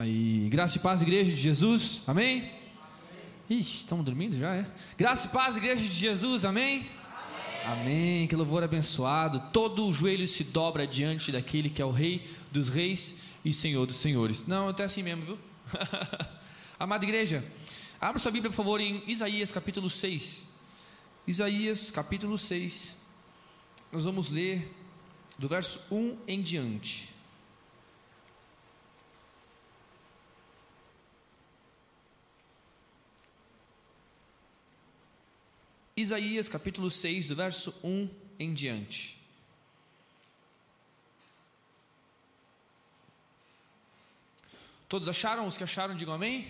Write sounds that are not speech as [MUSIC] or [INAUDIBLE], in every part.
Aí, graça e paz, igreja de Jesus, amém? amém. Ixi, estamos dormindo já, é? Graça e paz, igreja de Jesus, amém? amém? Amém, que louvor abençoado. Todo o joelho se dobra diante daquele que é o Rei dos Reis e Senhor dos Senhores. Não, até assim mesmo, viu? [LAUGHS] Amada igreja, abra sua Bíblia, por favor, em Isaías capítulo 6. Isaías capítulo 6. Nós vamos ler do verso 1 em diante. Isaías capítulo 6, do verso 1 em diante. Todos acharam? Os que acharam, digam amém?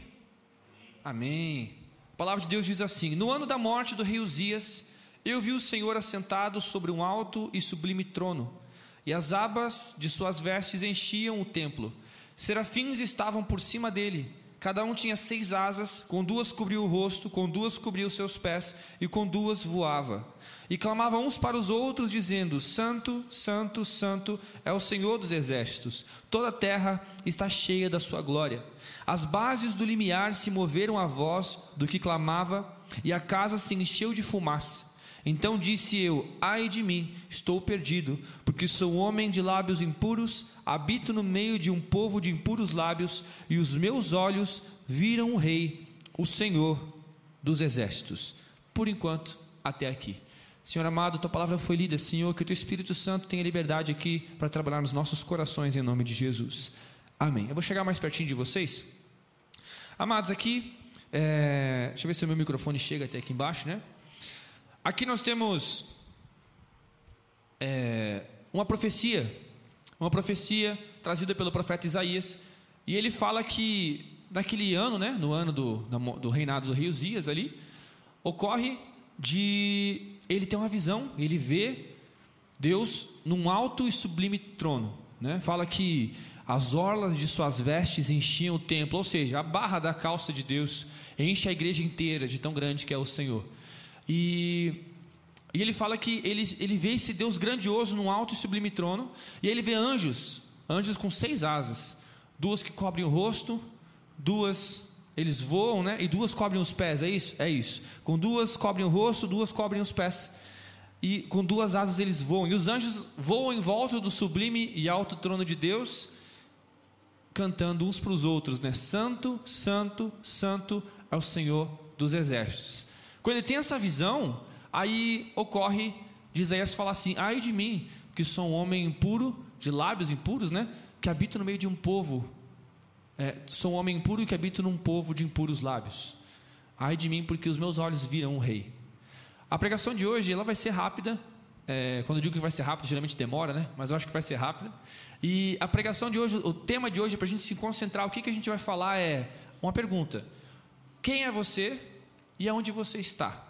Amém. A palavra de Deus diz assim: No ano da morte do rei Uzias, eu vi o Senhor assentado sobre um alto e sublime trono, e as abas de suas vestes enchiam o templo. Serafins estavam por cima dele Cada um tinha seis asas, com duas cobriu o rosto, com duas cobriu os seus pés, e com duas voava. E clamavam uns para os outros, dizendo: Santo, Santo, Santo é o Senhor dos exércitos, toda a terra está cheia da sua glória. As bases do limiar se moveram à voz do que clamava, e a casa se encheu de fumaça. Então disse eu: Ai de mim, estou perdido, porque sou homem de lábios impuros, habito no meio de um povo de impuros lábios, e os meus olhos viram o Rei, o Senhor dos exércitos. Por enquanto, até aqui. Senhor amado, tua palavra foi lida, Senhor, que o teu Espírito Santo tenha liberdade aqui para trabalhar nos nossos corações em nome de Jesus. Amém. Eu vou chegar mais pertinho de vocês. Amados, aqui, é... deixa eu ver se o meu microfone chega até aqui embaixo, né? Aqui nós temos é, uma profecia, uma profecia trazida pelo profeta Isaías, e ele fala que naquele ano, né, no ano do, do reinado do rei Uzias ali, ocorre de ele ter uma visão, ele vê Deus num alto e sublime trono, né? Fala que as orlas de suas vestes enchiam o templo, ou seja, a barra da calça de Deus enche a igreja inteira de tão grande que é o Senhor. E, e ele fala que ele, ele vê esse Deus grandioso num alto e sublime trono, e ele vê anjos, anjos com seis asas, duas que cobrem o rosto, duas eles voam, né? E duas cobrem os pés, é isso? É isso. Com duas cobrem o rosto, duas cobrem os pés. E com duas asas eles voam. E os anjos voam em volta do sublime e alto trono de Deus, cantando uns para os outros, né? Santo, Santo, Santo é o Senhor dos exércitos. Quando ele tem essa visão, aí ocorre de Isaías falar assim: ai de mim, que sou um homem impuro, de lábios impuros, né? Que habito no meio de um povo. É, sou um homem impuro que habito num povo de impuros lábios. Ai de mim, porque os meus olhos viram o rei. A pregação de hoje ela vai ser rápida. É, quando eu digo que vai ser rápida, geralmente demora, né? Mas eu acho que vai ser rápida. E a pregação de hoje, o tema de hoje, para a gente se concentrar, o que, que a gente vai falar é uma pergunta: Quem é você e aonde você está.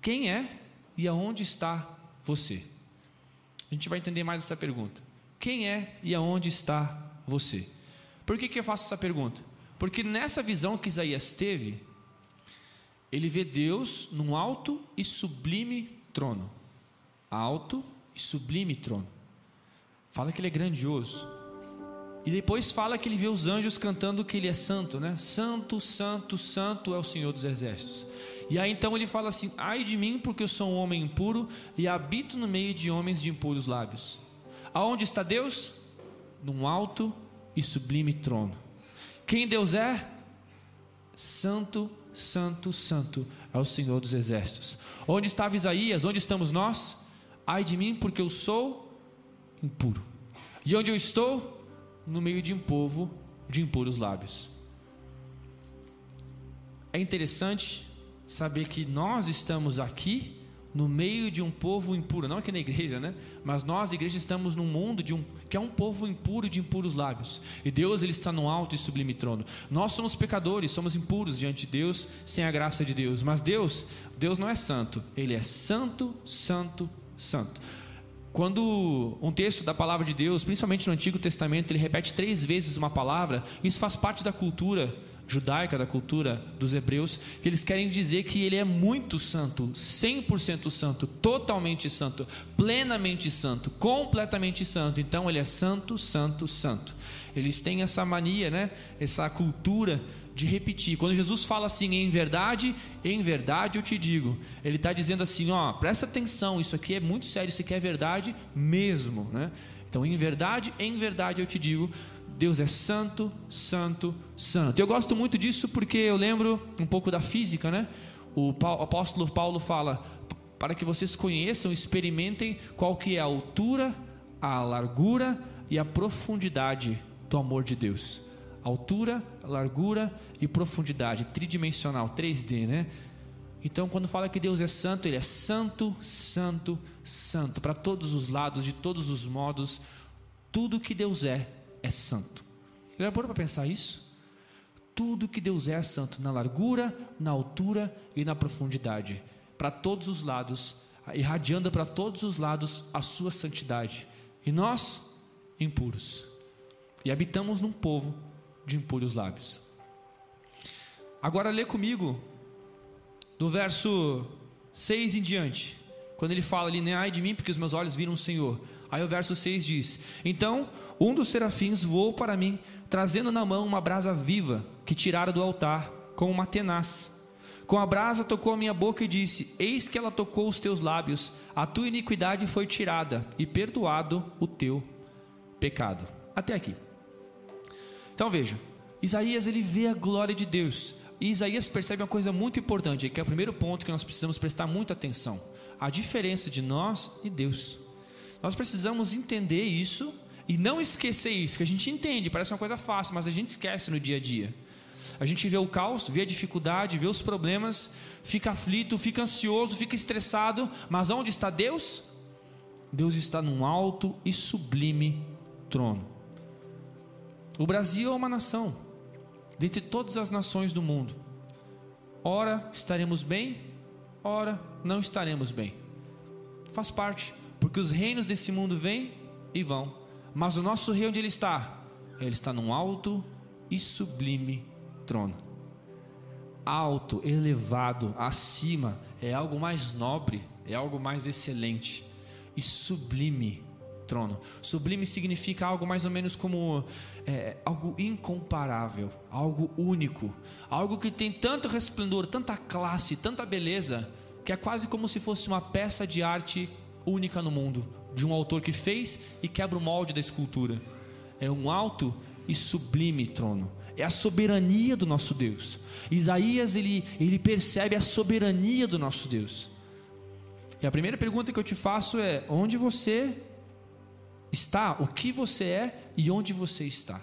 Quem é e aonde está você? A gente vai entender mais essa pergunta. Quem é e aonde está você? Por que, que eu faço essa pergunta? Porque nessa visão que Isaías teve, ele vê Deus num alto e sublime trono. Alto e sublime trono. Fala que ele é grandioso. E depois fala que ele vê os anjos cantando que ele é santo, né? Santo, santo, santo é o Senhor dos exércitos. E aí então ele fala assim: Ai de mim, porque eu sou um homem impuro e habito no meio de homens de impuros lábios. Aonde está Deus? Num alto e sublime trono. Quem Deus é? Santo, santo, santo é o Senhor dos exércitos. Onde estava Isaías? Onde estamos nós? Ai de mim, porque eu sou impuro. E onde eu estou? No meio de um povo de impuros lábios. É interessante saber que nós estamos aqui no meio de um povo impuro, não aqui na igreja, né? Mas nós, igreja, estamos num mundo de um que é um povo impuro de impuros lábios. E Deus ele está no alto e sublime trono. Nós somos pecadores, somos impuros diante de Deus, sem a graça de Deus. Mas Deus, Deus não é santo, ele é santo, santo, santo. Quando um texto da palavra de Deus, principalmente no Antigo Testamento, ele repete três vezes uma palavra, isso faz parte da cultura judaica, da cultura dos hebreus, que eles querem dizer que ele é muito santo, 100% santo, totalmente santo, plenamente santo, completamente santo. Então ele é santo, santo, santo. Eles têm essa mania, né? Essa cultura de repetir. Quando Jesus fala assim, em verdade, em verdade eu te digo, ele está dizendo assim, ó, presta atenção, isso aqui é muito sério, isso aqui é verdade mesmo, né? Então, em verdade, em verdade eu te digo, Deus é santo, santo, santo. Eu gosto muito disso porque eu lembro um pouco da física, né? O apóstolo Paulo fala para que vocês conheçam, experimentem qual que é a altura, a largura e a profundidade do amor de Deus. Altura, largura e profundidade, tridimensional, 3D, né? Então, quando fala que Deus é santo, Ele é santo, santo, santo, para todos os lados, de todos os modos, tudo que Deus é, é santo. Já parou para pensar isso? Tudo que Deus é é santo, na largura, na altura e na profundidade, para todos os lados, irradiando para todos os lados a sua santidade. E nós, impuros, e habitamos num povo de impuros lábios. Agora lê comigo do verso 6 em diante, quando ele fala ali, né, ai de mim, porque os meus olhos viram o Senhor. Aí o verso 6 diz: Então um dos serafins voou para mim, trazendo na mão uma brasa viva que tirara do altar, com uma tenaz. Com a brasa tocou a minha boca e disse: Eis que ela tocou os teus lábios, a tua iniquidade foi tirada e perdoado o teu pecado. Até aqui. Então veja, Isaías ele vê a glória de Deus. E Isaías percebe uma coisa muito importante, que é o primeiro ponto que nós precisamos prestar muita atenção: a diferença de nós e Deus. Nós precisamos entender isso e não esquecer isso, que a gente entende, parece uma coisa fácil, mas a gente esquece no dia a dia. A gente vê o caos, vê a dificuldade, vê os problemas, fica aflito, fica ansioso, fica estressado, mas onde está Deus? Deus está num alto e sublime trono. O Brasil é uma nação, dentre todas as nações do mundo. Ora estaremos bem, ora não estaremos bem. Faz parte, porque os reinos desse mundo vêm e vão mas o nosso rei, onde ele está? Ele está num alto e sublime trono. Alto, elevado, acima, é algo mais nobre, é algo mais excelente. E sublime trono. Sublime significa algo mais ou menos como é, algo incomparável, algo único, algo que tem tanto resplendor, tanta classe, tanta beleza, que é quase como se fosse uma peça de arte única no mundo, de um autor que fez e quebra o molde da escultura. É um alto e sublime trono. É a soberania do nosso Deus. Isaías ele, ele percebe a soberania do nosso Deus. E a primeira pergunta que eu te faço é: onde você está? O que você é e onde você está?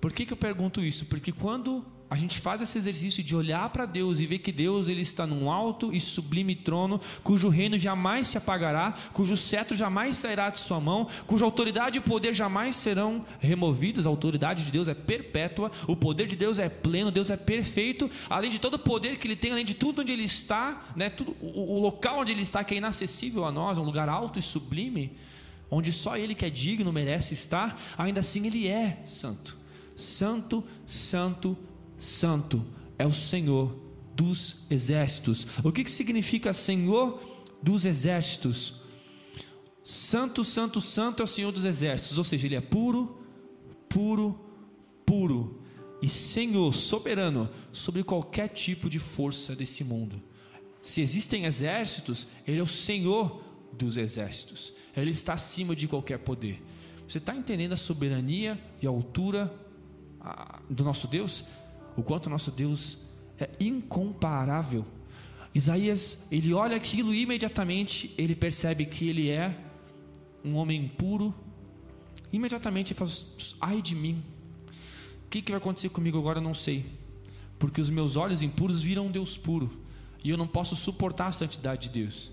Por que, que eu pergunto isso? Porque quando a gente faz esse exercício de olhar para Deus e ver que Deus ele está num alto e sublime trono, cujo reino jamais se apagará, cujo cetro jamais sairá de sua mão, cuja autoridade e poder jamais serão removidos. A autoridade de Deus é perpétua, o poder de Deus é pleno, Deus é perfeito. Além de todo o poder que ele tem, além de tudo onde ele está, né, tudo, o, o local onde ele está que é inacessível a nós, um lugar alto e sublime, onde só ele que é digno merece estar, ainda assim ele é santo. Santo, santo, Santo é o Senhor dos exércitos. O que, que significa Senhor dos exércitos? Santo, Santo, Santo é o Senhor dos exércitos, ou seja, Ele é puro, puro, puro e Senhor, soberano sobre qualquer tipo de força desse mundo. Se existem exércitos, Ele é o Senhor dos exércitos, Ele está acima de qualquer poder. Você está entendendo a soberania e a altura do nosso Deus? o quanto nosso Deus é incomparável. Isaías, ele olha aquilo e imediatamente ele percebe que ele é um homem puro. Imediatamente ele fala: ai de mim, o que, que vai acontecer comigo agora? Eu não sei, porque os meus olhos impuros viram um Deus puro e eu não posso suportar a santidade de Deus.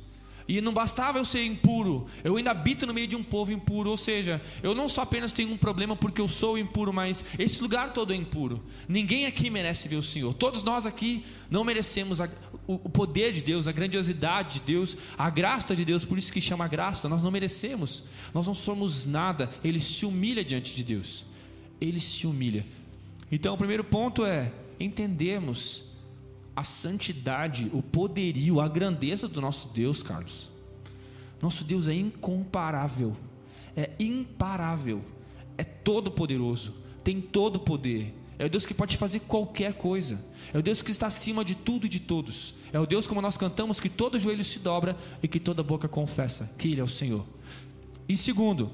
E não bastava eu ser impuro, eu ainda habito no meio de um povo impuro. Ou seja, eu não só apenas tenho um problema porque eu sou impuro, mas esse lugar todo é impuro. Ninguém aqui merece ver o Senhor. Todos nós aqui não merecemos a, o, o poder de Deus, a grandiosidade de Deus, a graça de Deus, por isso que chama graça. Nós não merecemos, nós não somos nada. Ele se humilha diante de Deus. Ele se humilha. Então, o primeiro ponto é entendermos a santidade, o poderio, a grandeza do nosso Deus, Carlos. Nosso Deus é incomparável, é imparável, é todo poderoso, tem todo poder. É o Deus que pode fazer qualquer coisa. É o Deus que está acima de tudo e de todos. É o Deus, como nós cantamos, que todo joelho se dobra e que toda boca confessa que Ele é o Senhor. E segundo,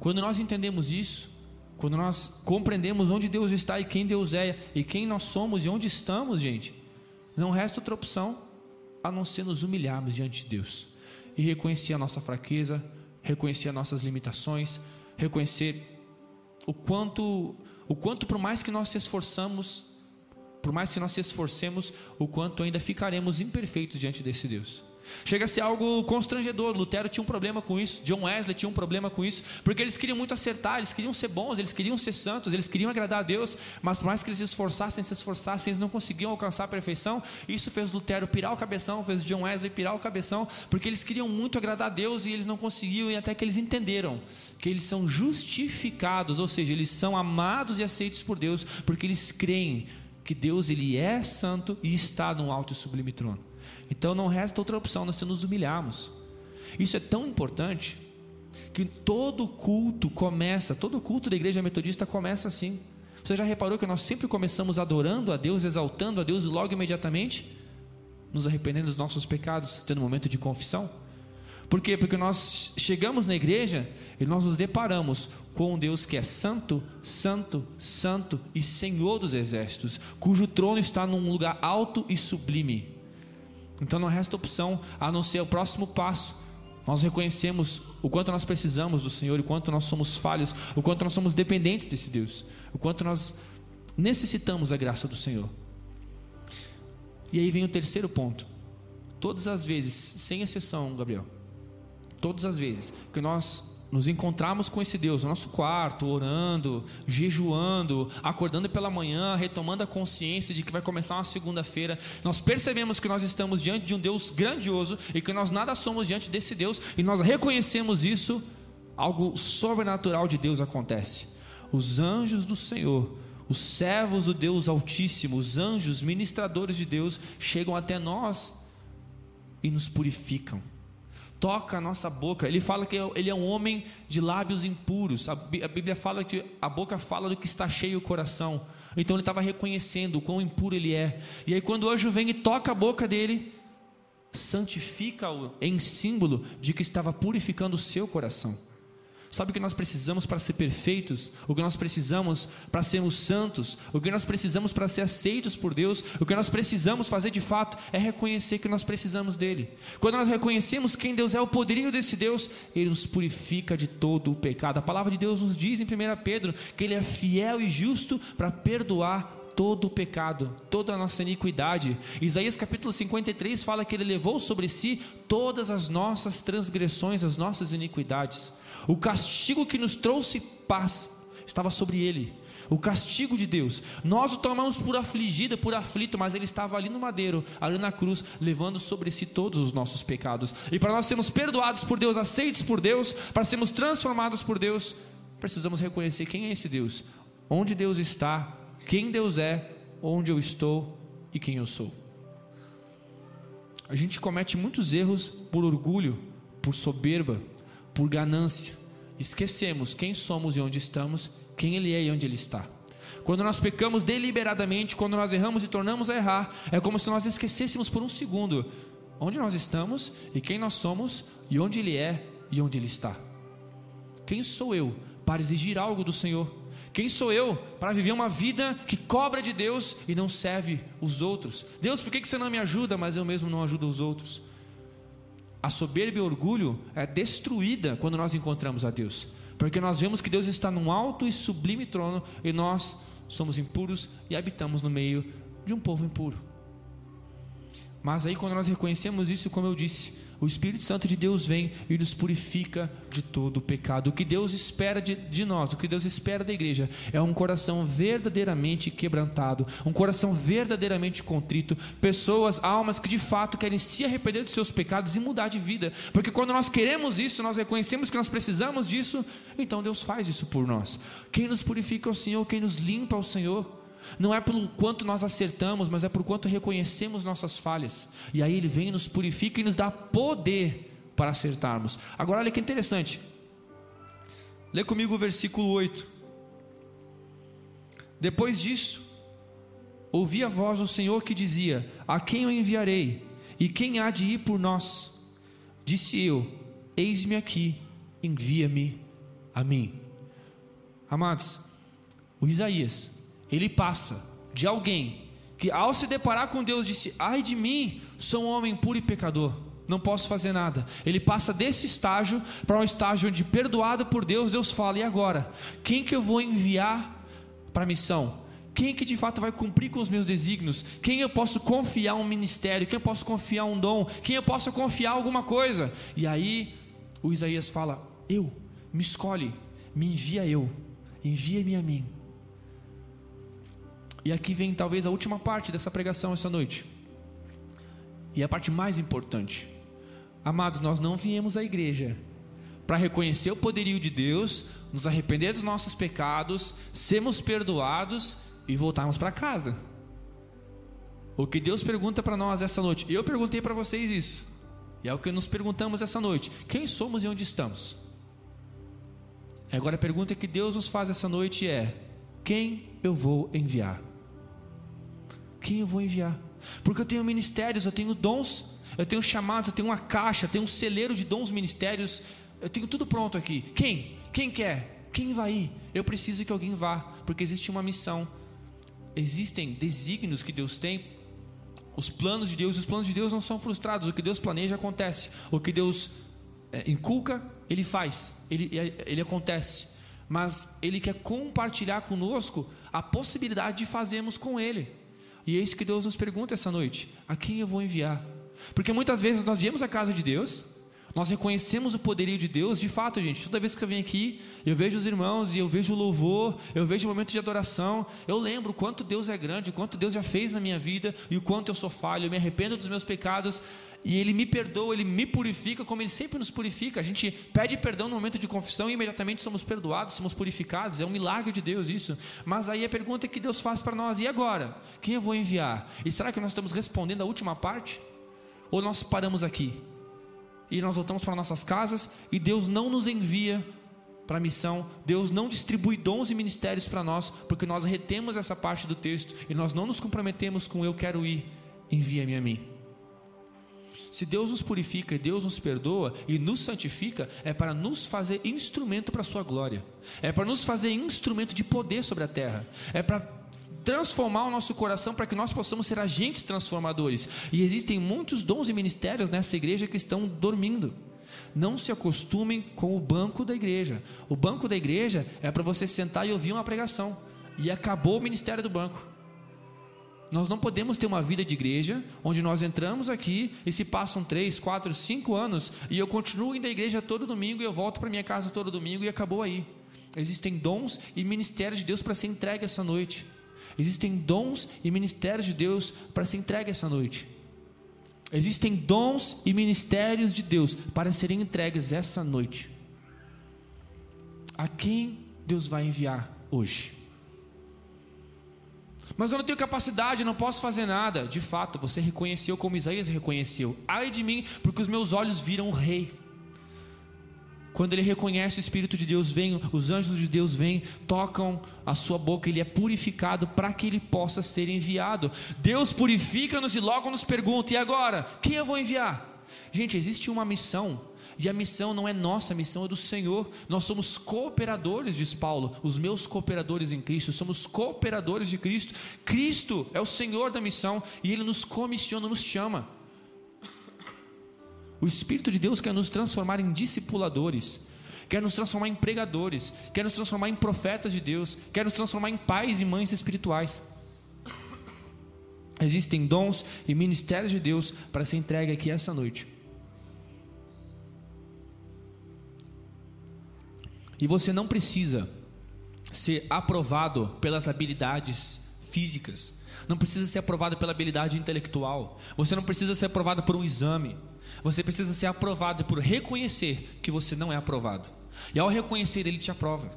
quando nós entendemos isso, quando nós compreendemos onde Deus está e quem Deus é, e quem nós somos e onde estamos, gente, não resta outra opção a não ser nos humilharmos diante de Deus e reconhecer a nossa fraqueza, reconhecer as nossas limitações, reconhecer o quanto, o quanto por mais que nós se esforçamos, por mais que nós se esforcemos, o quanto ainda ficaremos imperfeitos diante desse Deus. Chega a ser algo constrangedor. Lutero tinha um problema com isso, John Wesley tinha um problema com isso, porque eles queriam muito acertar, eles queriam ser bons, eles queriam ser santos, eles queriam agradar a Deus, mas por mais que eles se esforçassem, se esforçassem, eles não conseguiam alcançar a perfeição. Isso fez Lutero pirar o cabeção, fez John Wesley pirar o cabeção, porque eles queriam muito agradar a Deus e eles não conseguiam, e até que eles entenderam que eles são justificados, ou seja, eles são amados e aceitos por Deus, porque eles creem que Deus ele é santo e está no alto e sublime trono. Então não resta outra opção nós nos humilharmos. Isso é tão importante que todo culto começa, todo culto da igreja metodista começa assim. Você já reparou que nós sempre começamos adorando a Deus, exaltando a Deus e logo imediatamente nos arrependendo dos nossos pecados, tendo um momento de confissão? Por quê? Porque nós chegamos na igreja e nós nos deparamos com um Deus que é santo, santo, santo e Senhor dos exércitos, cujo trono está num lugar alto e sublime. Então não resta opção a não ser o próximo passo. Nós reconhecemos o quanto nós precisamos do Senhor, o quanto nós somos falhos, o quanto nós somos dependentes desse Deus, o quanto nós necessitamos da graça do Senhor. E aí vem o terceiro ponto. Todas as vezes, sem exceção, Gabriel, todas as vezes que nós nos encontrarmos com esse Deus no nosso quarto, orando, jejuando, acordando pela manhã, retomando a consciência de que vai começar uma segunda-feira, nós percebemos que nós estamos diante de um Deus grandioso e que nós nada somos diante desse Deus e nós reconhecemos isso, algo sobrenatural de Deus acontece. Os anjos do Senhor, os servos do Deus Altíssimo, os anjos ministradores de Deus chegam até nós e nos purificam toca a nossa boca. Ele fala que ele é um homem de lábios impuros. A Bíblia fala que a boca fala do que está cheio o coração. Então ele estava reconhecendo o quão impuro ele é. E aí, quando o anjo vem e toca a boca dele, santifica-o em símbolo de que estava purificando o seu coração. Sabe o que nós precisamos para ser perfeitos? O que nós precisamos para sermos santos? O que nós precisamos para ser aceitos por Deus? O que nós precisamos fazer de fato é reconhecer que nós precisamos dele. Quando nós reconhecemos quem Deus é, o poderio desse Deus, ele nos purifica de todo o pecado. A palavra de Deus nos diz em 1 Pedro que ele é fiel e justo para perdoar todo o pecado, toda a nossa iniquidade. Isaías capítulo 53 fala que ele levou sobre si todas as nossas transgressões, as nossas iniquidades. O castigo que nos trouxe paz estava sobre ele. O castigo de Deus. Nós o tomamos por afligido, por aflito, mas ele estava ali no madeiro, ali na cruz, levando sobre si todos os nossos pecados. E para nós sermos perdoados por Deus, aceitos por Deus, para sermos transformados por Deus, precisamos reconhecer quem é esse Deus, onde Deus está, quem Deus é, onde eu estou e quem eu sou. A gente comete muitos erros por orgulho, por soberba, por ganância. Esquecemos quem somos e onde estamos, quem Ele é e onde Ele está. Quando nós pecamos deliberadamente, quando nós erramos e tornamos a errar, é como se nós esquecêssemos por um segundo onde nós estamos e quem nós somos e onde Ele é e onde Ele está. Quem sou eu para exigir algo do Senhor? Quem sou eu para viver uma vida que cobra de Deus e não serve os outros? Deus, por que você não me ajuda, mas eu mesmo não ajudo os outros? A soberba e o orgulho é destruída quando nós encontramos a Deus, porque nós vemos que Deus está num alto e sublime trono e nós somos impuros e habitamos no meio de um povo impuro. Mas aí, quando nós reconhecemos isso, como eu disse, o Espírito Santo de Deus vem e nos purifica de todo o pecado. O que Deus espera de, de, nós, o que Deus espera da igreja, é um coração verdadeiramente quebrantado, um coração verdadeiramente contrito, pessoas, almas que de fato querem se arrepender dos seus pecados e mudar de vida. Porque quando nós queremos isso, nós reconhecemos que nós precisamos disso, então Deus faz isso por nós. Quem nos purifica é o Senhor, quem nos limpa é o Senhor. Não é pelo quanto nós acertamos, mas é por quanto reconhecemos nossas falhas. E aí Ele vem, nos purifica e nos dá poder para acertarmos. Agora olha que interessante. Lê comigo o versículo 8. Depois disso, ouvi a voz do Senhor que dizia: A quem eu enviarei? E quem há de ir por nós? Disse eu: Eis-me aqui, envia-me a mim. Amados, o Isaías ele passa de alguém que, ao se deparar com Deus, disse: Ai de mim, sou um homem puro e pecador, não posso fazer nada. Ele passa desse estágio para um estágio onde, perdoado por Deus, Deus fala: E agora? Quem que eu vou enviar para a missão? Quem que de fato vai cumprir com os meus desígnios? Quem eu posso confiar um ministério? Quem eu posso confiar um dom? Quem eu posso confiar alguma coisa? E aí o Isaías fala: Eu, me escolhe, me envia eu, envia-me a mim. E aqui vem talvez a última parte dessa pregação essa noite. E a parte mais importante. Amados, nós não viemos à igreja para reconhecer o poderio de Deus, nos arrepender dos nossos pecados, sermos perdoados e voltarmos para casa. O que Deus pergunta para nós essa noite, eu perguntei para vocês isso, e é o que nos perguntamos essa noite: quem somos e onde estamos? Agora a pergunta que Deus nos faz essa noite é: quem eu vou enviar? Quem eu vou enviar? Porque eu tenho ministérios, eu tenho dons, eu tenho chamados, eu tenho uma caixa, eu tenho um celeiro de dons ministérios, eu tenho tudo pronto aqui. Quem? Quem quer? Quem vai ir? Eu preciso que alguém vá, porque existe uma missão. Existem desígnios que Deus tem, os planos de Deus, os planos de Deus não são frustrados, o que Deus planeja acontece, o que Deus é, inculca, Ele faz, ele, ele acontece, mas Ele quer compartilhar conosco a possibilidade de fazermos com Ele. E isso que Deus nos pergunta essa noite: a quem eu vou enviar? Porque muitas vezes nós viemos à casa de Deus, nós reconhecemos o poderio de Deus, de fato, gente. Toda vez que eu venho aqui, eu vejo os irmãos e eu vejo o louvor, eu vejo o momento de adoração, eu lembro quanto Deus é grande, quanto Deus já fez na minha vida e o quanto eu sou falho, eu me arrependo dos meus pecados e Ele me perdoa, Ele me purifica, como Ele sempre nos purifica. A gente pede perdão no momento de confissão e imediatamente somos perdoados, somos purificados. É um milagre de Deus isso. Mas aí a pergunta que Deus faz para nós: e agora? Quem eu vou enviar? E será que nós estamos respondendo a última parte? Ou nós paramos aqui? E nós voltamos para nossas casas e Deus não nos envia para a missão, Deus não distribui dons e ministérios para nós, porque nós retemos essa parte do texto e nós não nos comprometemos com eu quero ir, envia-me a mim. Se Deus nos purifica e Deus nos perdoa e nos santifica, é para nos fazer instrumento para a sua glória. É para nos fazer instrumento de poder sobre a terra. É para transformar o nosso coração para que nós possamos ser agentes transformadores. E existem muitos dons e ministérios nessa igreja que estão dormindo. Não se acostumem com o banco da igreja. O banco da igreja é para você sentar e ouvir uma pregação. E acabou o ministério do banco. Nós não podemos ter uma vida de igreja onde nós entramos aqui e se passam três, quatro, cinco anos e eu continuo indo à igreja todo domingo e eu volto para minha casa todo domingo e acabou aí. Existem dons e ministérios de Deus para ser entregue essa noite. Existem dons e ministérios de Deus para ser entregue essa noite. Existem dons e ministérios de Deus para serem entregues essa noite. A quem Deus vai enviar hoje? Mas eu não tenho capacidade, não posso fazer nada. De fato, você reconheceu como Isaías reconheceu. Ai de mim, porque os meus olhos viram o rei. Quando ele reconhece o Espírito de Deus, vem, os anjos de Deus vêm, tocam a sua boca, ele é purificado para que ele possa ser enviado. Deus purifica-nos e logo nos pergunta: e agora? Quem eu vou enviar? Gente, existe uma missão e a missão não é nossa, a missão é do Senhor. Nós somos cooperadores, diz Paulo, os meus cooperadores em Cristo, somos cooperadores de Cristo. Cristo é o Senhor da missão e Ele nos comissiona, nos chama. O Espírito de Deus quer nos transformar em discipuladores, quer nos transformar em pregadores, quer nos transformar em profetas de Deus, quer nos transformar em pais e mães espirituais. Existem dons e ministérios de Deus para ser entregue aqui essa noite. E você não precisa ser aprovado pelas habilidades físicas. Não precisa ser aprovado pela habilidade intelectual. Você não precisa ser aprovado por um exame. Você precisa ser aprovado por reconhecer que você não é aprovado. E ao reconhecer, ele te aprova.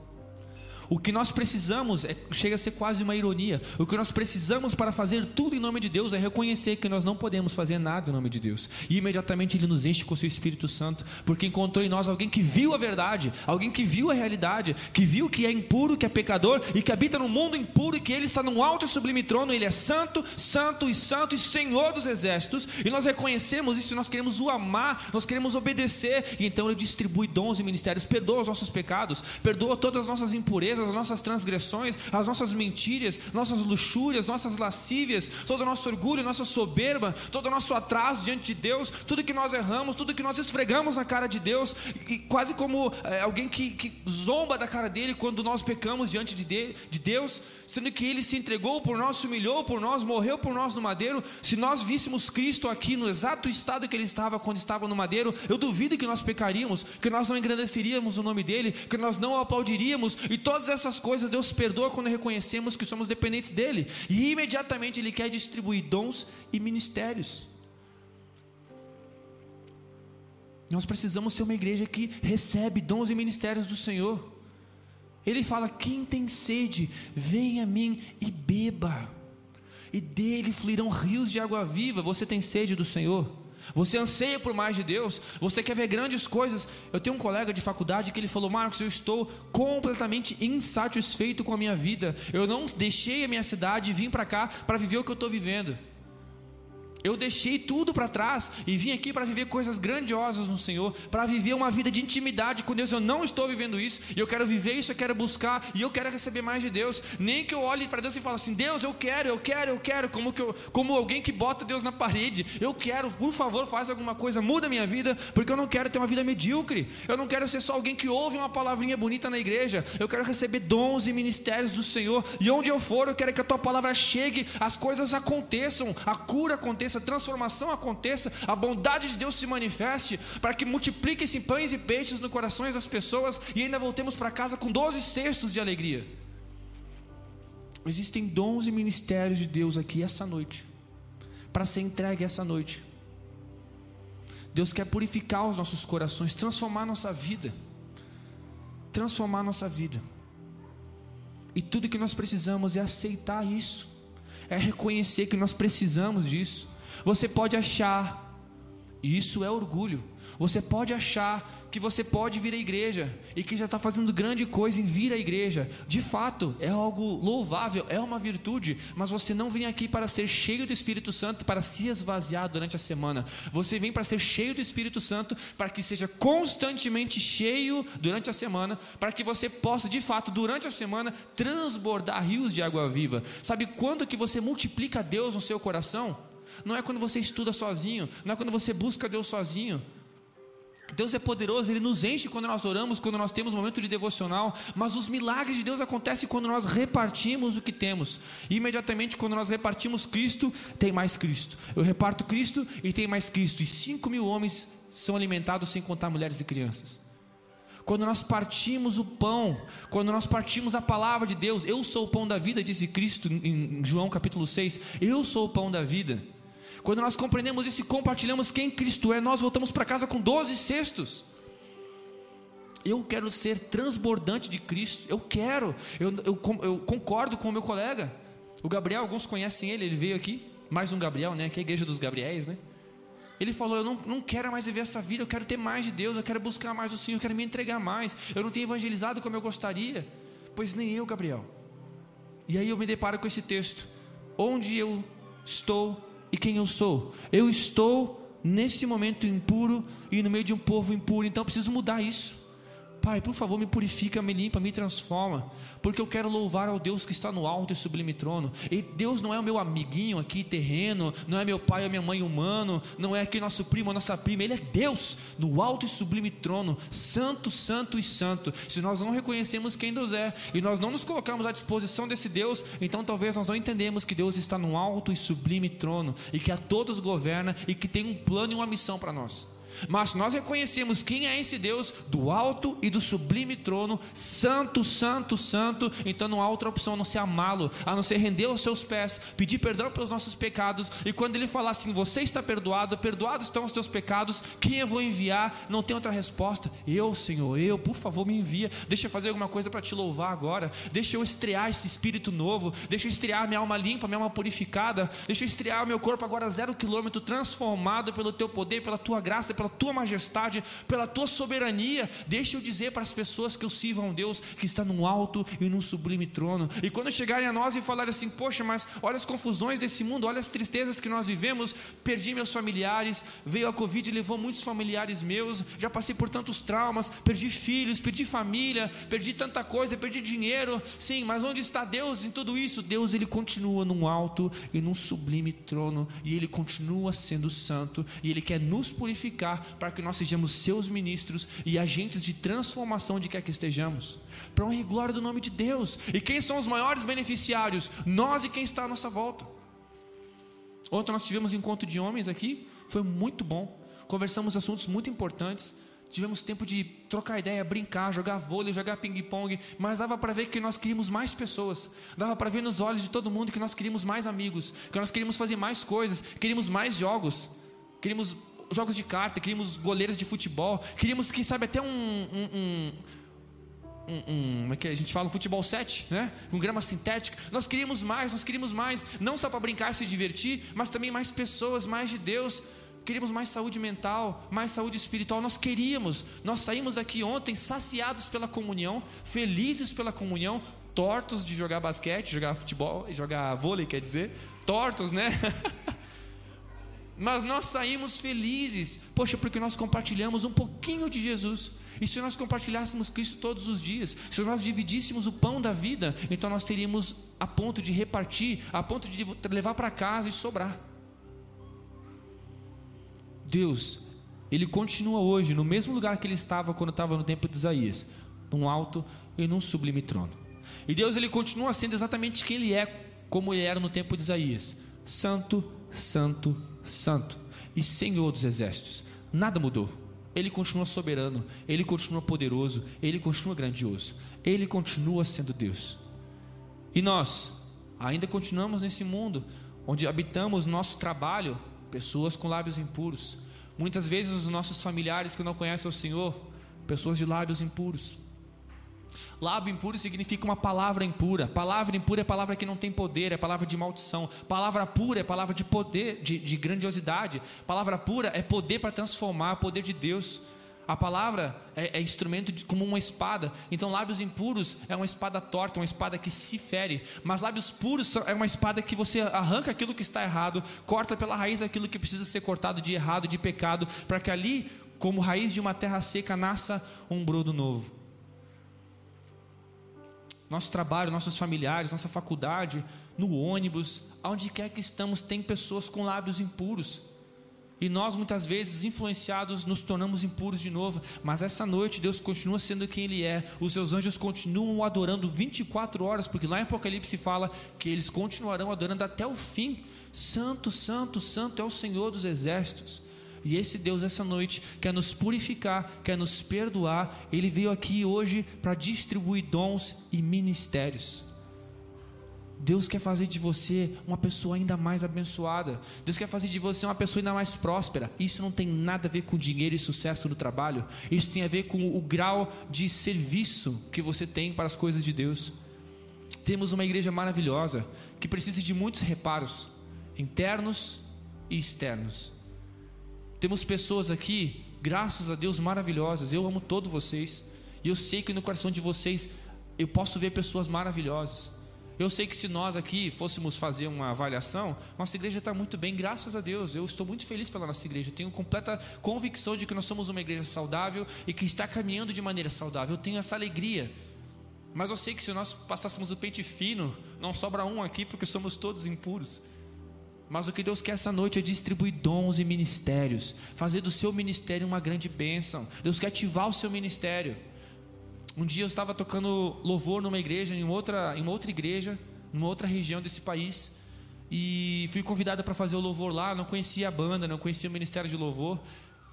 O que nós precisamos, é, chega a ser quase uma ironia, o que nós precisamos para fazer tudo em nome de Deus é reconhecer que nós não podemos fazer nada em nome de Deus. E imediatamente Ele nos enche com o seu Espírito Santo, porque encontrou em nós alguém que viu a verdade, alguém que viu a realidade, que viu que é impuro, que é pecador e que habita no mundo impuro e que Ele está num alto e sublime trono, Ele é santo, santo e santo e Senhor dos exércitos, e nós reconhecemos isso, nós queremos o amar, nós queremos obedecer, e então Ele distribui dons e ministérios, perdoa os nossos pecados, perdoa todas as nossas impurezas as nossas transgressões, as nossas mentiras, nossas luxúrias, nossas lascívias, todo o nosso orgulho, nossa soberba, todo o nosso atraso diante de Deus, tudo que nós erramos, tudo que nós esfregamos na cara de Deus, e quase como é, alguém que, que, zomba da cara dele quando nós pecamos diante de, de, de Deus, sendo que ele se entregou por nós, se humilhou por nós, morreu por nós no madeiro. Se nós víssemos Cristo aqui no exato estado que ele estava quando estava no madeiro, eu duvido que nós pecaríamos, que nós não engrandeceríamos o nome dele, que nós não aplaudiríamos e todas essas coisas Deus perdoa quando reconhecemos que somos dependentes dEle, e imediatamente Ele quer distribuir dons e ministérios. Nós precisamos ser uma igreja que recebe dons e ministérios do Senhor. Ele fala: quem tem sede, venha a mim e beba, e dele fluirão rios de água viva. Você tem sede do Senhor? Você anseia por mais de Deus, você quer ver grandes coisas. Eu tenho um colega de faculdade que ele falou: Marcos, eu estou completamente insatisfeito com a minha vida. Eu não deixei a minha cidade e vim para cá para viver o que eu estou vivendo. Eu deixei tudo para trás e vim aqui para viver coisas grandiosas no Senhor, para viver uma vida de intimidade com Deus. Eu não estou vivendo isso, e eu quero viver isso, eu quero buscar, e eu quero receber mais de Deus. Nem que eu olhe para Deus e fale assim: Deus, eu quero, eu quero, eu quero, como, que eu, como alguém que bota Deus na parede. Eu quero, por favor, faz alguma coisa, muda minha vida, porque eu não quero ter uma vida medíocre. Eu não quero ser só alguém que ouve uma palavrinha bonita na igreja. Eu quero receber dons e ministérios do Senhor, e onde eu for, eu quero que a tua palavra chegue, as coisas aconteçam, a cura aconteça aconteça, a transformação aconteça, a bondade de Deus se manifeste, para que multipliquem-se pães e peixes no corações das pessoas e ainda voltemos para casa com 12 cestos de alegria. Existem dons e ministérios de Deus aqui essa noite, para ser entregue essa noite. Deus quer purificar os nossos corações, transformar nossa vida. Transformar nossa vida. E tudo que nós precisamos é aceitar isso, é reconhecer que nós precisamos disso. Você pode achar, e isso é orgulho, você pode achar que você pode vir à igreja e que já está fazendo grande coisa em vir à igreja. De fato, é algo louvável, é uma virtude, mas você não vem aqui para ser cheio do Espírito Santo, para se esvaziar durante a semana. Você vem para ser cheio do Espírito Santo, para que seja constantemente cheio durante a semana, para que você possa, de fato, durante a semana, transbordar rios de água viva. Sabe quando que você multiplica Deus no seu coração? Não é quando você estuda sozinho, não é quando você busca Deus sozinho. Deus é poderoso, Ele nos enche quando nós oramos, quando nós temos momento de devocional, mas os milagres de Deus acontecem quando nós repartimos o que temos. E imediatamente, quando nós repartimos Cristo, tem mais Cristo. Eu reparto Cristo e tem mais Cristo. E cinco mil homens são alimentados sem contar mulheres e crianças. Quando nós partimos o pão, quando nós partimos a palavra de Deus, eu sou o pão da vida, disse Cristo em João capítulo 6, eu sou o pão da vida. Quando nós compreendemos isso e compartilhamos quem Cristo é, nós voltamos para casa com 12 cestos. Eu quero ser transbordante de Cristo. Eu quero. Eu, eu, eu, concordo com o meu colega. O Gabriel, alguns conhecem ele, ele veio aqui. Mais um Gabriel, né? Que é a igreja dos Gabriéis, né? Ele falou: Eu não, não quero mais viver essa vida, eu quero ter mais de Deus, eu quero buscar mais o Senhor, eu quero me entregar mais. Eu não tenho evangelizado como eu gostaria. Pois nem eu, Gabriel. E aí eu me deparo com esse texto: Onde eu estou e quem eu sou. Eu estou nesse momento impuro e no meio de um povo impuro, então preciso mudar isso. Pai, por favor, me purifica, me limpa, me transforma, porque eu quero louvar ao Deus que está no alto e sublime trono. E Deus não é o meu amiguinho aqui terreno, não é meu pai ou minha mãe humano, não é aqui nosso primo ou nossa prima, Ele é Deus no alto e sublime trono, santo, santo e santo. Se nós não reconhecemos quem Deus é e nós não nos colocamos à disposição desse Deus, então talvez nós não entendemos que Deus está no alto e sublime trono e que a todos governa e que tem um plano e uma missão para nós. Mas nós reconhecemos quem é esse Deus do alto e do sublime trono, santo, santo, santo. Então não há outra opção a não ser amá-lo, a não ser render aos seus pés, pedir perdão pelos nossos pecados. E quando ele falar assim: Você está perdoado, perdoados estão os teus pecados, quem eu vou enviar? Não tem outra resposta. Eu, Senhor, eu, por favor, me envia. Deixa eu fazer alguma coisa para te louvar agora. Deixa eu estrear esse espírito novo. Deixa eu estrear minha alma limpa, minha alma purificada. Deixa eu estrear meu corpo agora zero quilômetro, transformado pelo teu poder, pela tua graça, pela tua majestade, pela tua soberania. Deixa eu dizer para as pessoas que eu sirvo a um Deus que está num alto e num sublime trono. E quando chegarem a nós e falarem assim: Poxa, mas olha as confusões desse mundo, olha as tristezas que nós vivemos. Perdi meus familiares, veio a Covid e levou muitos familiares meus. Já passei por tantos traumas, perdi filhos, perdi família, perdi tanta coisa, perdi dinheiro. Sim, mas onde está Deus em tudo isso? Deus, ele continua num alto e num sublime trono, e ele continua sendo santo, e ele quer nos purificar para que nós sejamos seus ministros e agentes de transformação de quer que estejamos, para honra e glória do nome de Deus. E quem são os maiores beneficiários? Nós e quem está à nossa volta. Ontem nós tivemos um encontro de homens aqui, foi muito bom. Conversamos assuntos muito importantes. Tivemos tempo de trocar ideia, brincar, jogar vôlei, jogar ping-pong, mas dava para ver que nós queríamos mais pessoas. Dava para ver nos olhos de todo mundo que nós queríamos mais amigos, que nós queríamos fazer mais coisas, queríamos mais jogos, queríamos jogos de carta, queríamos goleiros de futebol, queríamos, quem sabe, até um, um, um um, como é que a gente fala, um futebol 7, né? Com grama sintética. Nós queríamos mais, nós queríamos mais, não só para brincar e se divertir, mas também mais pessoas, mais de Deus. Queríamos mais saúde mental, mais saúde espiritual. Nós queríamos. Nós saímos daqui ontem saciados pela comunhão, felizes pela comunhão, tortos de jogar basquete, jogar futebol, jogar vôlei, quer dizer, tortos, né? [LAUGHS] mas nós saímos felizes, poxa, porque nós compartilhamos um pouquinho de Jesus. E se nós compartilhássemos Cristo todos os dias, se nós dividíssemos o pão da vida, então nós teríamos a ponto de repartir, a ponto de levar para casa e sobrar. Deus, Ele continua hoje no mesmo lugar que Ele estava quando estava no tempo de Isaías, num alto e num sublime trono. E Deus, Ele continua sendo exatamente quem Ele é, como Ele era no tempo de Isaías: Santo, Santo, Santo e Senhor dos exércitos. Nada mudou. Ele continua soberano, ele continua poderoso, ele continua grandioso, ele continua sendo Deus. E nós ainda continuamos nesse mundo onde habitamos nosso trabalho, pessoas com lábios impuros. Muitas vezes os nossos familiares que não conhecem o Senhor, pessoas de lábios impuros. Lábio impuro significa uma palavra impura. Palavra impura é palavra que não tem poder, é palavra de maldição. Palavra pura é palavra de poder, de, de grandiosidade. Palavra pura é poder para transformar, poder de Deus. A palavra é, é instrumento de, como uma espada. Então, lábios impuros é uma espada torta, uma espada que se fere. Mas lábios puros é uma espada que você arranca aquilo que está errado, corta pela raiz aquilo que precisa ser cortado de errado, de pecado, para que ali, como raiz de uma terra seca, nasça um brodo novo nosso trabalho, nossos familiares, nossa faculdade, no ônibus, aonde quer que estamos, tem pessoas com lábios impuros. E nós, muitas vezes, influenciados, nos tornamos impuros de novo. Mas essa noite, Deus continua sendo quem Ele é. Os seus anjos continuam adorando 24 horas, porque lá em Apocalipse fala que eles continuarão adorando até o fim. Santo, Santo, Santo é o Senhor dos exércitos. E esse Deus, essa noite, quer nos purificar, quer nos perdoar. Ele veio aqui hoje para distribuir dons e ministérios. Deus quer fazer de você uma pessoa ainda mais abençoada. Deus quer fazer de você uma pessoa ainda mais próspera. Isso não tem nada a ver com dinheiro e sucesso no trabalho. Isso tem a ver com o grau de serviço que você tem para as coisas de Deus. Temos uma igreja maravilhosa que precisa de muitos reparos, internos e externos. Temos pessoas aqui, graças a Deus, maravilhosas. Eu amo todos vocês. E eu sei que no coração de vocês eu posso ver pessoas maravilhosas. Eu sei que se nós aqui fôssemos fazer uma avaliação, nossa igreja está muito bem, graças a Deus. Eu estou muito feliz pela nossa igreja. Eu tenho completa convicção de que nós somos uma igreja saudável e que está caminhando de maneira saudável. Eu tenho essa alegria. Mas eu sei que se nós passássemos o pente fino, não sobra um aqui porque somos todos impuros. Mas o que Deus quer essa noite é distribuir dons e ministérios, fazer do seu ministério uma grande bênção. Deus quer ativar o seu ministério. Um dia eu estava tocando louvor numa igreja, em outra, em outra igreja, numa outra região desse país, e fui convidada para fazer o louvor lá. Não conhecia a banda, não conhecia o ministério de louvor.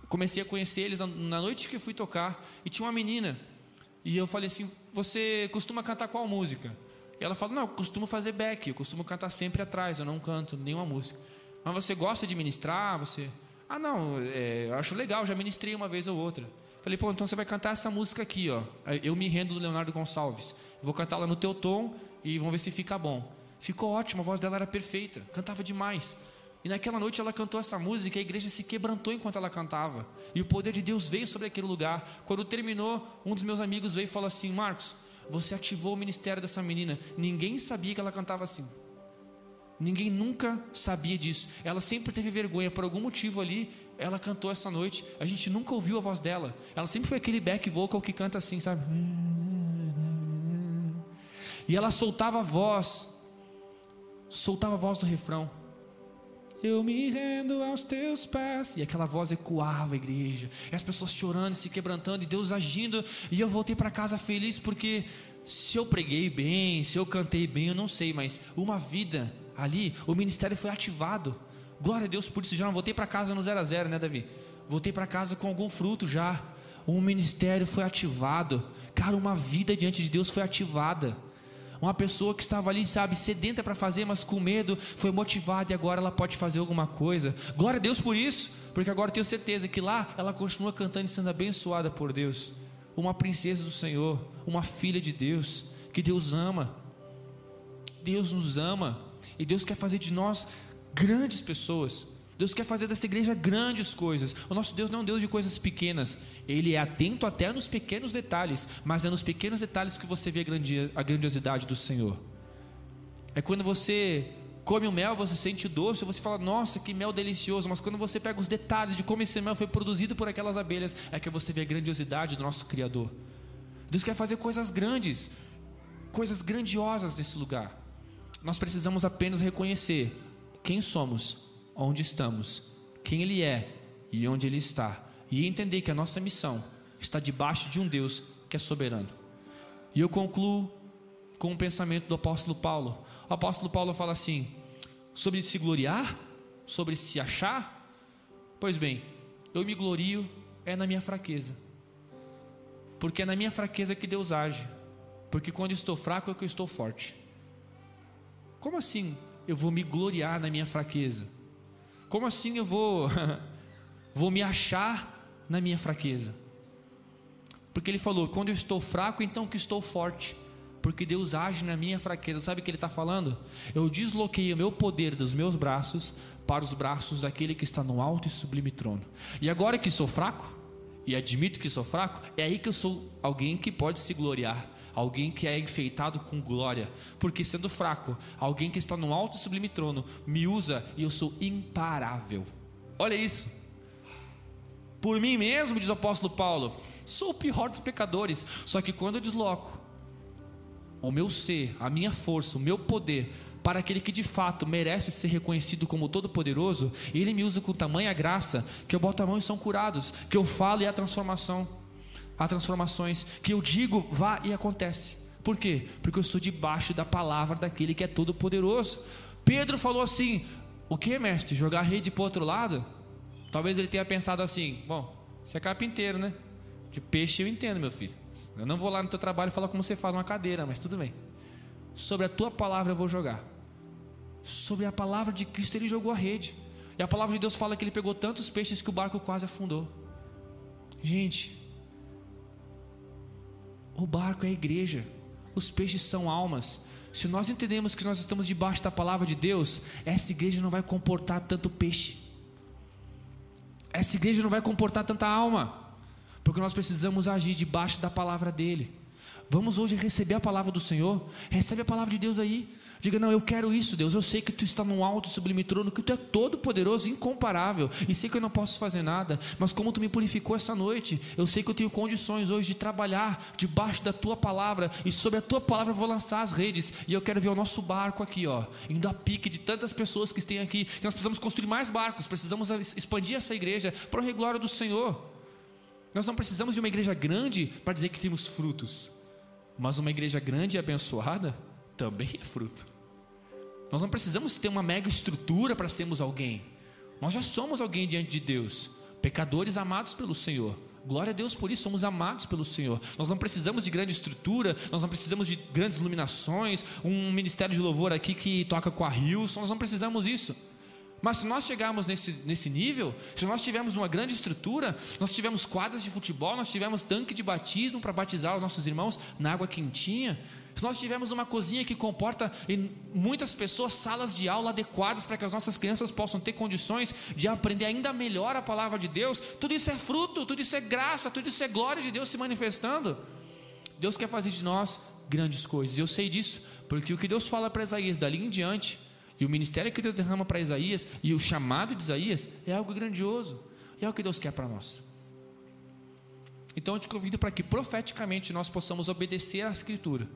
comecei a conhecer eles na, noite que fui tocar e tinha uma menina e eu falei assim: Você costuma cantar qual música? E ela falou: Não, eu costumo fazer back, eu costumo cantar sempre atrás, eu não canto nenhuma música. Mas você gosta de ministrar? Você. Ah, não, é, eu acho legal, já ministrei uma vez ou outra. Falei, pô, então você vai cantar essa música aqui, ó. Eu me rendo do Leonardo Gonçalves. Vou cantar ela no teu tom e vamos ver se fica bom. Ficou ótimo, a voz dela era perfeita, cantava demais. E naquela noite ela cantou essa música, e a igreja se quebrantou enquanto ela cantava. E o poder de Deus veio sobre aquele lugar. Quando terminou, um dos meus amigos veio e falou assim: Marcos, você ativou o ministério dessa menina. Ninguém sabia que ela cantava assim. Ninguém nunca sabia disso. Ela sempre teve vergonha, por algum motivo ali, ela cantou essa noite. A gente nunca ouviu a voz dela. Ela sempre foi aquele back vocal que canta assim, sabe? E ela soltava a voz, soltava a voz do refrão. Eu me rendo aos teus pés. E aquela voz ecoava a igreja. E as pessoas chorando, se quebrantando, e Deus agindo. E eu voltei para casa feliz porque se eu preguei bem, se eu cantei bem, eu não sei, mas uma vida ali, o ministério foi ativado. Glória a Deus por isso. Já não voltei para casa no zero a zero, né, Davi? Voltei para casa com algum fruto já. Um ministério foi ativado. Cara, uma vida diante de Deus foi ativada. Uma pessoa que estava ali, sabe, sedenta para fazer, mas com medo, foi motivada e agora ela pode fazer alguma coisa. Glória a Deus por isso, porque agora tenho certeza que lá ela continua cantando e sendo abençoada por Deus. Uma princesa do Senhor, uma filha de Deus, que Deus ama. Deus nos ama e Deus quer fazer de nós grandes pessoas. Deus quer fazer dessa igreja grandes coisas. O nosso Deus não é um Deus de coisas pequenas. Ele é atento até nos pequenos detalhes, mas é nos pequenos detalhes que você vê a grandiosidade do Senhor. É quando você come o mel, você sente o doce, você fala, nossa, que mel delicioso. Mas quando você pega os detalhes de como esse mel foi produzido por aquelas abelhas, é que você vê a grandiosidade do nosso Criador. Deus quer fazer coisas grandes, coisas grandiosas nesse lugar. Nós precisamos apenas reconhecer quem somos onde estamos, quem Ele é e onde Ele está, e entender que a nossa missão está debaixo de um Deus que é soberano. E eu concluo com o um pensamento do apóstolo Paulo. O apóstolo Paulo fala assim: sobre se gloriar, sobre se achar. Pois bem, eu me glorio é na minha fraqueza, porque é na minha fraqueza que Deus age, porque quando estou fraco é que eu estou forte. Como assim eu vou me gloriar na minha fraqueza? Como assim eu vou [LAUGHS] vou me achar na minha fraqueza? Porque ele falou: quando eu estou fraco, então que estou forte. Porque Deus age na minha fraqueza. Sabe o que ele está falando? Eu desloquei o meu poder dos meus braços para os braços daquele que está no alto e sublime trono. E agora que sou fraco, e admito que sou fraco, é aí que eu sou alguém que pode se gloriar alguém que é enfeitado com glória, porque sendo fraco, alguém que está no alto e sublime trono me usa e eu sou imparável. Olha isso. Por mim mesmo, diz o apóstolo Paulo, sou o pior dos pecadores, só que quando eu desloco o meu ser, a minha força, o meu poder para aquele que de fato merece ser reconhecido como todo-poderoso, ele me usa com tamanha graça que eu boto a mão e são curados, que eu falo e há transformação há transformações que eu digo, vá e acontece. Por quê? Porque eu estou debaixo da palavra daquele que é todo poderoso. Pedro falou assim: O que, mestre? Jogar rede para outro lado? Talvez ele tenha pensado assim: Bom, você é carpinteiro, né? De peixe eu entendo, meu filho. Eu não vou lá no teu trabalho falar como você faz uma cadeira, mas tudo bem. Sobre a tua palavra eu vou jogar. Sobre a palavra de Cristo ele jogou a rede. E a palavra de Deus fala que ele pegou tantos peixes que o barco quase afundou. Gente, o barco é a igreja, os peixes são almas. Se nós entendemos que nós estamos debaixo da palavra de Deus, essa igreja não vai comportar tanto peixe, essa igreja não vai comportar tanta alma, porque nós precisamos agir debaixo da palavra dEle. Vamos hoje receber a palavra do Senhor, recebe a palavra de Deus aí. Diga, não, eu quero isso, Deus. Eu sei que tu está num alto sublime trono, que tu é todo poderoso, incomparável, e sei que eu não posso fazer nada, mas como tu me purificou essa noite, eu sei que eu tenho condições hoje de trabalhar debaixo da tua palavra, e sobre a tua palavra eu vou lançar as redes, e eu quero ver o nosso barco aqui, ó, indo a pique de tantas pessoas que estão aqui. Que nós precisamos construir mais barcos, precisamos expandir essa igreja para a glória do Senhor. Nós não precisamos de uma igreja grande para dizer que temos frutos, mas uma igreja grande e abençoada também é fruto. Nós não precisamos ter uma mega estrutura para sermos alguém. Nós já somos alguém diante de Deus. pecadores amados pelo Senhor. Glória a Deus por isso, somos amados pelo Senhor. Nós não precisamos de grande estrutura, nós não precisamos de grandes iluminações, um ministério de louvor aqui que toca com a rios, nós não precisamos disso. Mas se nós chegarmos nesse, nesse nível, se nós tivermos uma grande estrutura, nós tivemos quadras de futebol, nós tivemos tanque de batismo para batizar os nossos irmãos na água quentinha, nós tivermos uma cozinha que comporta em muitas pessoas salas de aula adequadas para que as nossas crianças possam ter condições de aprender ainda melhor a palavra de Deus, tudo isso é fruto, tudo isso é graça, tudo isso é glória de Deus se manifestando. Deus quer fazer de nós grandes coisas, eu sei disso, porque o que Deus fala para Isaías dali em diante, e o ministério que Deus derrama para Isaías, e o chamado de Isaías, é algo grandioso, e é o que Deus quer para nós. Então eu te convido para que profeticamente nós possamos obedecer à Escritura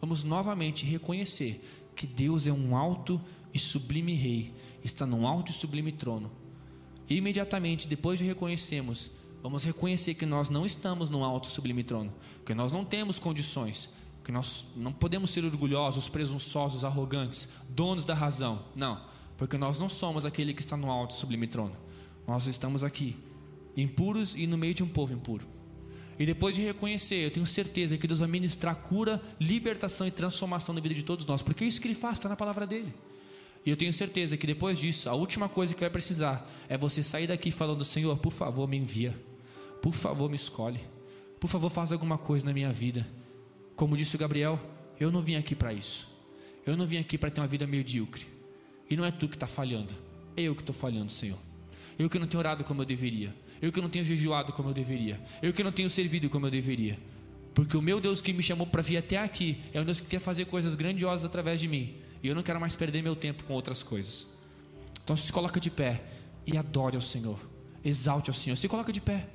vamos novamente reconhecer que Deus é um alto e sublime Rei, está num alto e sublime trono. E imediatamente, depois de reconhecermos, vamos reconhecer que nós não estamos num alto e sublime trono, que nós não temos condições, que nós não podemos ser orgulhosos, presunçosos, arrogantes, donos da razão. Não, porque nós não somos aquele que está no alto e sublime trono. Nós estamos aqui, impuros e no meio de um povo impuro. E depois de reconhecer, eu tenho certeza que Deus vai ministrar cura, libertação e transformação na vida de todos nós, porque é isso que Ele faz, está na palavra dele. E eu tenho certeza que depois disso, a última coisa que vai precisar é você sair daqui falando: Senhor, por favor, me envia, por favor, me escolhe, por favor, faz alguma coisa na minha vida. Como disse o Gabriel, eu não vim aqui para isso, eu não vim aqui para ter uma vida medíocre, e não é tu que está falhando, é eu que estou falhando, Senhor. Eu que não tenho orado como eu deveria. Eu que não tenho jejuado como eu deveria. Eu que não tenho servido como eu deveria. Porque o meu Deus que me chamou para vir até aqui é um Deus que quer fazer coisas grandiosas através de mim. E eu não quero mais perder meu tempo com outras coisas. Então se coloca de pé e adore ao Senhor. Exalte ao Senhor. Se coloca de pé.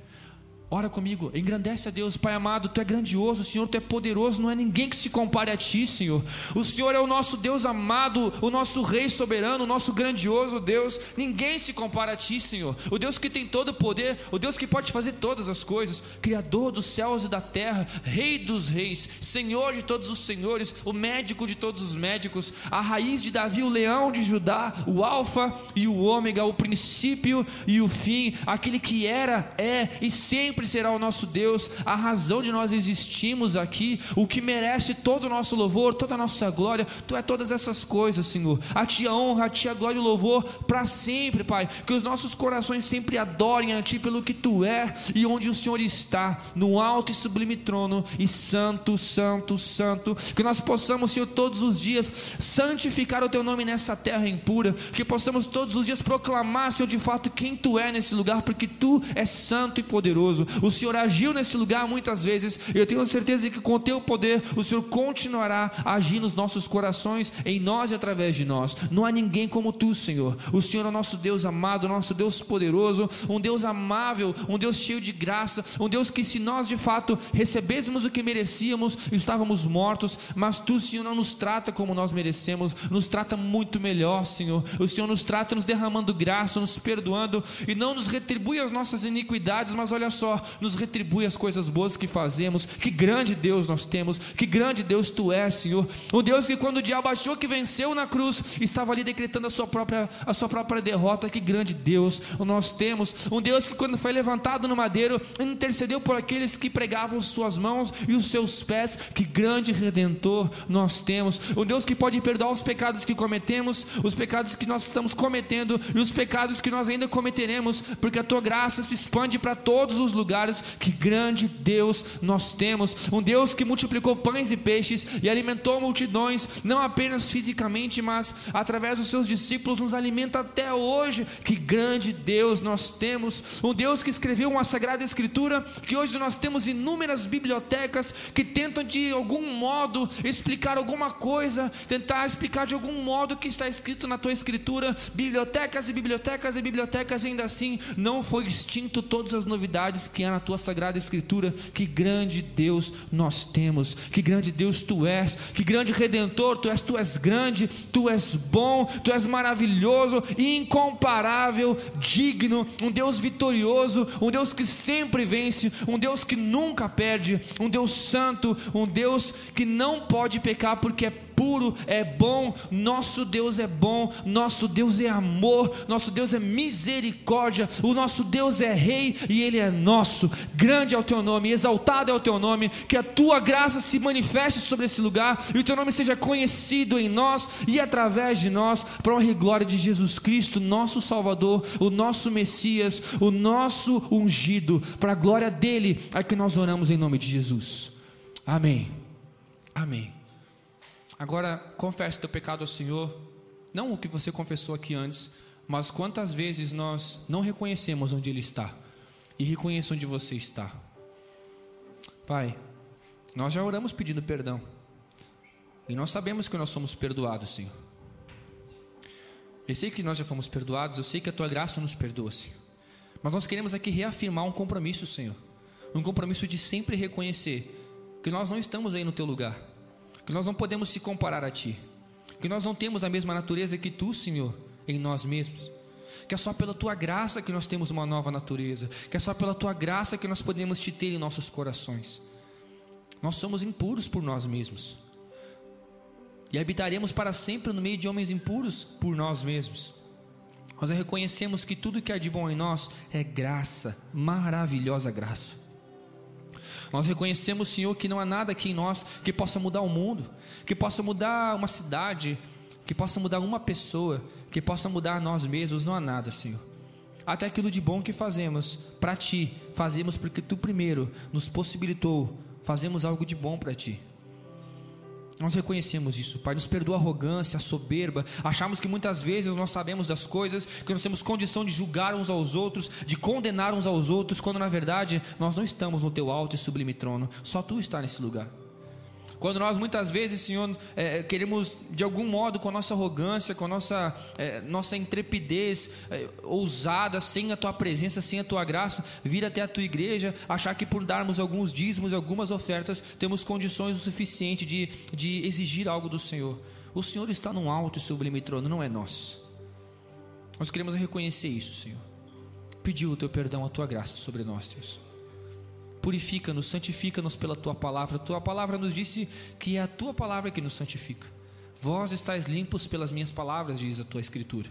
Ora comigo, engrandece a Deus, Pai amado, Tu é grandioso, Senhor, Tu é poderoso, não é ninguém que se compare a Ti, Senhor. O Senhor é o nosso Deus amado, o nosso Rei soberano, o nosso grandioso Deus. Ninguém se compara a Ti, Senhor. O Deus que tem todo o poder, o Deus que pode fazer todas as coisas, Criador dos céus e da terra, Rei dos reis, Senhor de todos os senhores, o médico de todos os médicos, a raiz de Davi, o leão de Judá, o Alfa e o Ômega, o princípio e o fim, aquele que era, é e sempre sempre será o nosso Deus, a razão de nós existirmos aqui, o que merece todo o nosso louvor, toda a nossa glória. Tu é todas essas coisas, Senhor. A Ti a honra, a Ti a glória e o louvor para sempre, Pai. Que os nossos corações sempre adorem a Ti pelo que Tu é e onde o Senhor está, no alto e sublime trono, e santo, santo, santo. Que nós possamos, Senhor, todos os dias santificar o Teu nome nessa terra impura. Que possamos todos os dias proclamar, Senhor, de fato quem Tu é nesse lugar, porque Tu és santo e poderoso. O Senhor agiu nesse lugar muitas vezes, e eu tenho certeza que com o teu poder o Senhor continuará a agir nos nossos corações, em nós e através de nós. Não há ninguém como tu, Senhor. O Senhor é o nosso Deus amado, nosso Deus poderoso, um Deus amável, um Deus cheio de graça, um Deus que se nós de fato recebêssemos o que merecíamos, estávamos mortos, mas tu, Senhor, não nos trata como nós merecemos, nos trata muito melhor, Senhor. O Senhor nos trata nos derramando graça, nos perdoando e não nos retribui as nossas iniquidades, mas olha só, nos retribui as coisas boas que fazemos. Que grande Deus nós temos, que grande Deus tu és, Senhor. O Deus que quando o diabo achou que venceu na cruz, estava ali decretando a sua própria, a sua própria derrota. Que grande Deus nós temos. Um Deus que quando foi levantado no madeiro, intercedeu por aqueles que pregavam suas mãos e os seus pés. Que grande redentor nós temos. Um Deus que pode perdoar os pecados que cometemos, os pecados que nós estamos cometendo e os pecados que nós ainda cometeremos, porque a tua graça se expande para todos os lugares lugares. Que grande Deus nós temos, um Deus que multiplicou pães e peixes e alimentou multidões, não apenas fisicamente, mas através dos seus discípulos nos alimenta até hoje. Que grande Deus nós temos, um Deus que escreveu uma sagrada escritura, que hoje nós temos inúmeras bibliotecas que tentam de algum modo explicar alguma coisa, tentar explicar de algum modo o que está escrito na tua escritura, bibliotecas e bibliotecas e bibliotecas, ainda assim não foi extinto todas as novidades que há na tua sagrada escritura. Que grande Deus nós temos, que grande Deus tu és, que grande redentor tu és, tu és grande, tu és bom, tu és maravilhoso, incomparável, digno, um Deus vitorioso, um Deus que sempre vence, um Deus que nunca perde, um Deus santo, um Deus que não pode pecar porque é puro, é bom, nosso Deus é bom, nosso Deus é amor, nosso Deus é misericórdia, o nosso Deus é rei e ele é nosso. Grande é o teu nome, exaltado é o teu nome, que a tua graça se manifeste sobre esse lugar e o teu nome seja conhecido em nós e através de nós, para honra e glória de Jesus Cristo, nosso Salvador, o nosso Messias, o nosso ungido, para a glória dele, é que nós oramos em nome de Jesus. Amém. Amém. Agora, confesse teu pecado ao Senhor, não o que você confessou aqui antes, mas quantas vezes nós não reconhecemos onde Ele está, e reconheça onde você está. Pai, nós já oramos pedindo perdão, e nós sabemos que nós somos perdoados, Senhor. Eu sei que nós já fomos perdoados, eu sei que a tua graça nos perdoa, Senhor. Mas nós queremos aqui reafirmar um compromisso, Senhor. Um compromisso de sempre reconhecer que nós não estamos aí no teu lugar, que nós não podemos se comparar a ti, que nós não temos a mesma natureza que tu, Senhor, em nós mesmos. Que é só pela tua graça que nós temos uma nova natureza, que é só pela tua graça que nós podemos te ter em nossos corações. Nós somos impuros por nós mesmos e habitaremos para sempre no meio de homens impuros por nós mesmos. Nós reconhecemos que tudo que há de bom em nós é graça, maravilhosa graça. Nós reconhecemos, Senhor, que não há nada aqui em nós que possa mudar o mundo, que possa mudar uma cidade, que possa mudar uma pessoa, que possa mudar nós mesmos, não há nada, Senhor. Até aquilo de bom que fazemos para Ti, fazemos porque Tu primeiro nos possibilitou, fazemos algo de bom para Ti. Nós reconhecemos isso, Pai. Nos perdoa a arrogância, a soberba. Achamos que muitas vezes nós sabemos das coisas, que nós temos condição de julgar uns aos outros, de condenar uns aos outros, quando na verdade nós não estamos no teu alto e sublime trono. Só tu está nesse lugar. Quando nós muitas vezes, Senhor, é, queremos de algum modo, com a nossa arrogância, com a nossa, é, nossa intrepidez é, ousada, sem a tua presença, sem a tua graça, vir até a tua igreja, achar que por darmos alguns dízimos, algumas ofertas, temos condições o suficiente de, de exigir algo do Senhor. O Senhor está num alto e sublime trono, não é nós. Nós queremos reconhecer isso, Senhor. Pedir o teu perdão, a tua graça sobre nós, Deus. Purifica-nos, santifica-nos pela tua palavra. Tua palavra nos disse que é a tua palavra que nos santifica. Vós estáis limpos pelas minhas palavras, diz a tua escritura.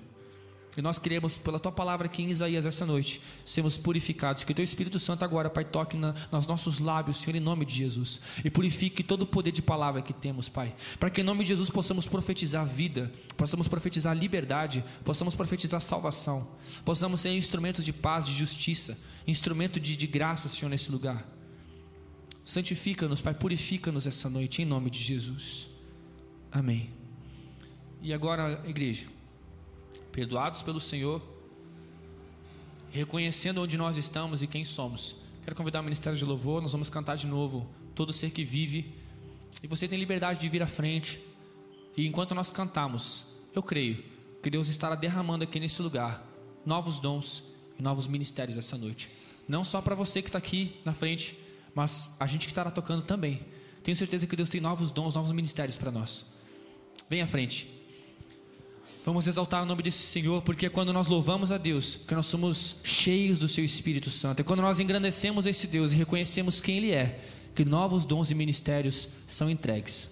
E nós queremos, pela tua palavra aqui em Isaías essa noite, sermos purificados. Que o teu Espírito Santo agora, Pai, toque na, nos nossos lábios, Senhor, em nome de Jesus. E purifique todo o poder de palavra que temos, Pai. Para que em nome de Jesus possamos profetizar vida, possamos profetizar liberdade, possamos profetizar salvação, possamos ser instrumentos de paz, de justiça instrumento de, de graça, Senhor, nesse lugar. Santifica-nos, Pai, purifica-nos essa noite, em nome de Jesus. Amém. E agora, igreja, perdoados pelo Senhor, reconhecendo onde nós estamos e quem somos, quero convidar o Ministério de Louvor, nós vamos cantar de novo, todo ser que vive, e você tem liberdade de vir à frente, e enquanto nós cantamos, eu creio que Deus estará derramando aqui nesse lugar novos dons e novos ministérios essa noite. Não só para você que está aqui na frente, mas a gente que estará tocando também. Tenho certeza que Deus tem novos dons, novos ministérios para nós. Vem à frente. Vamos exaltar o nome desse Senhor, porque é quando nós louvamos a Deus, que nós somos cheios do Seu Espírito Santo. É quando nós engrandecemos esse Deus e reconhecemos quem Ele é, que novos dons e ministérios são entregues.